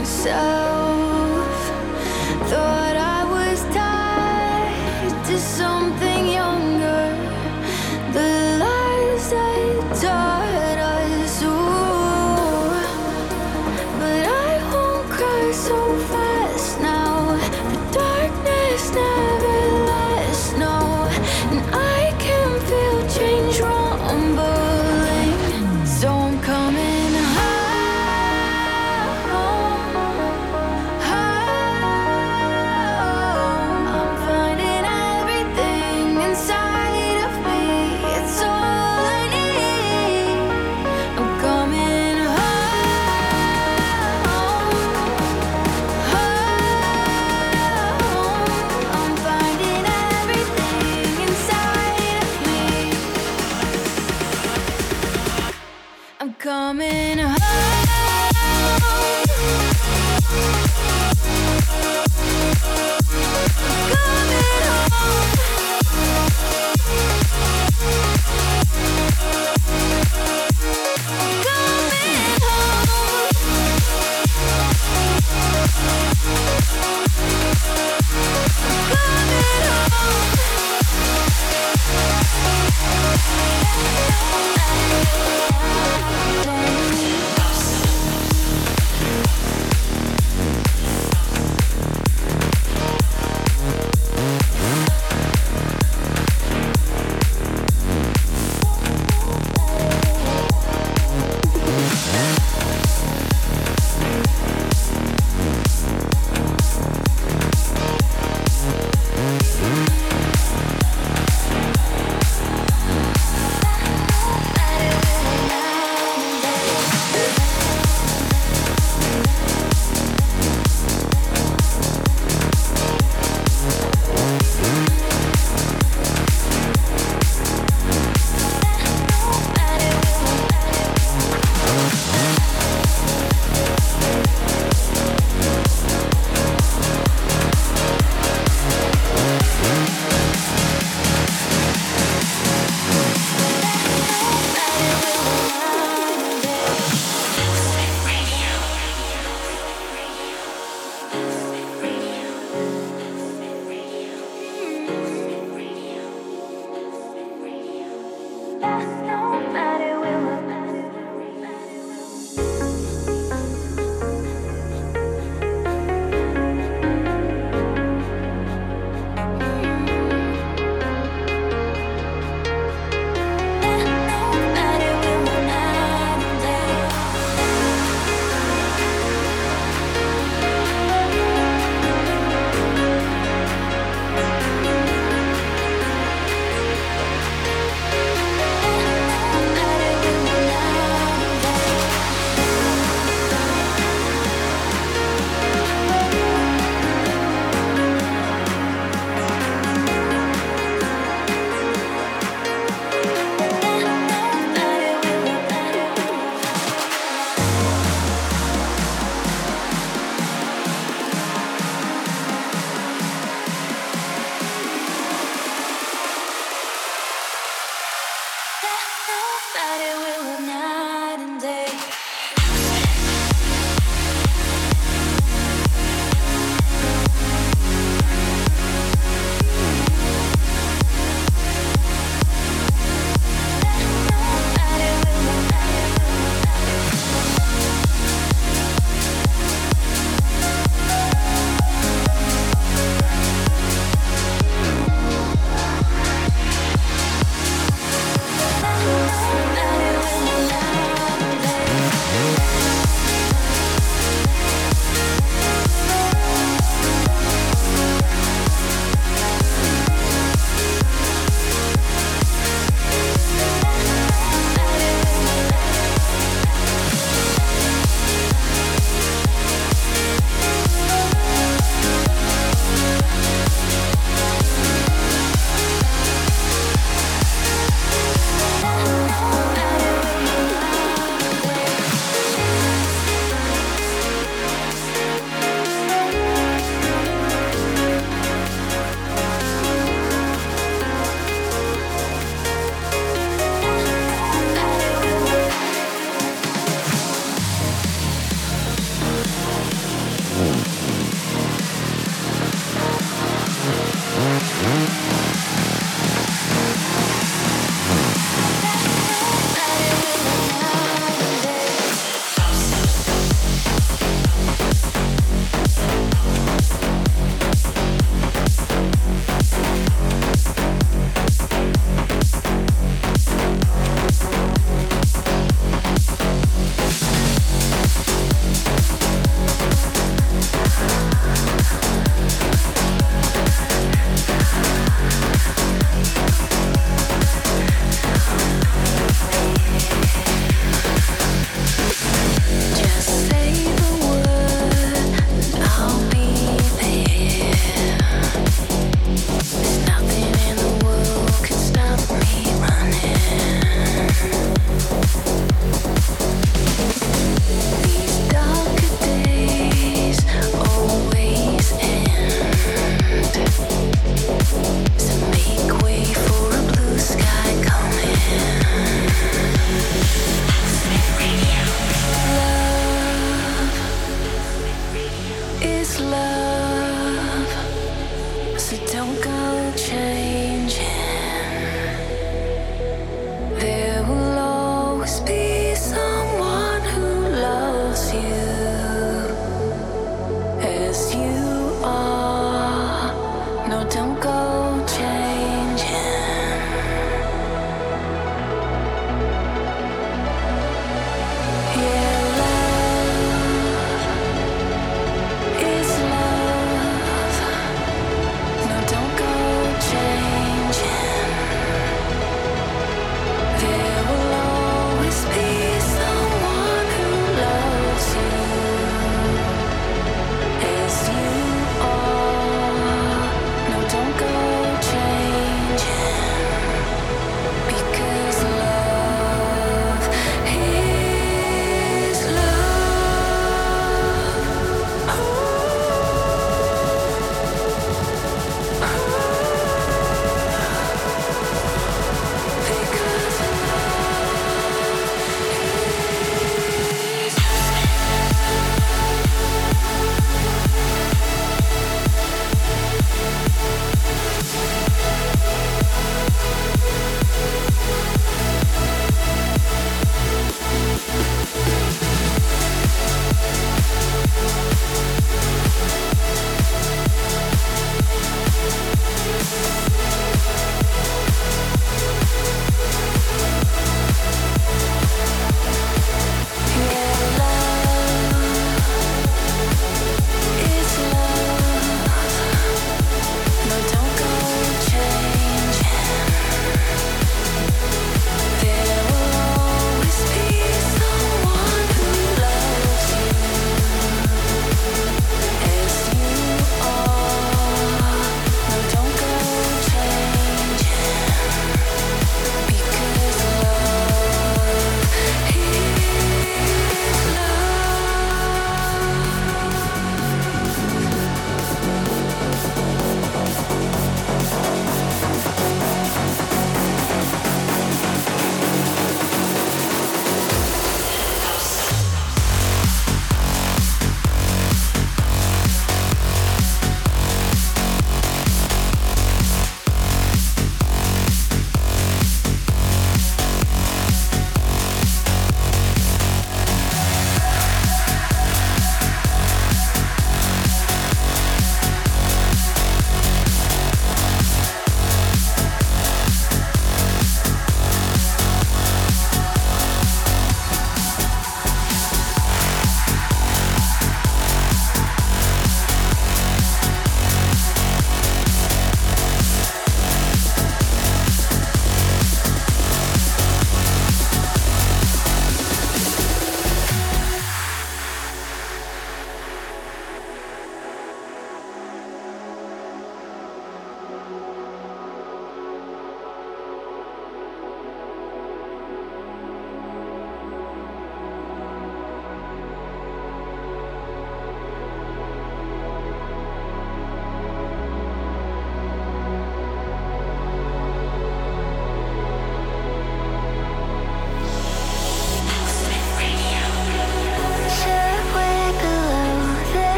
myself.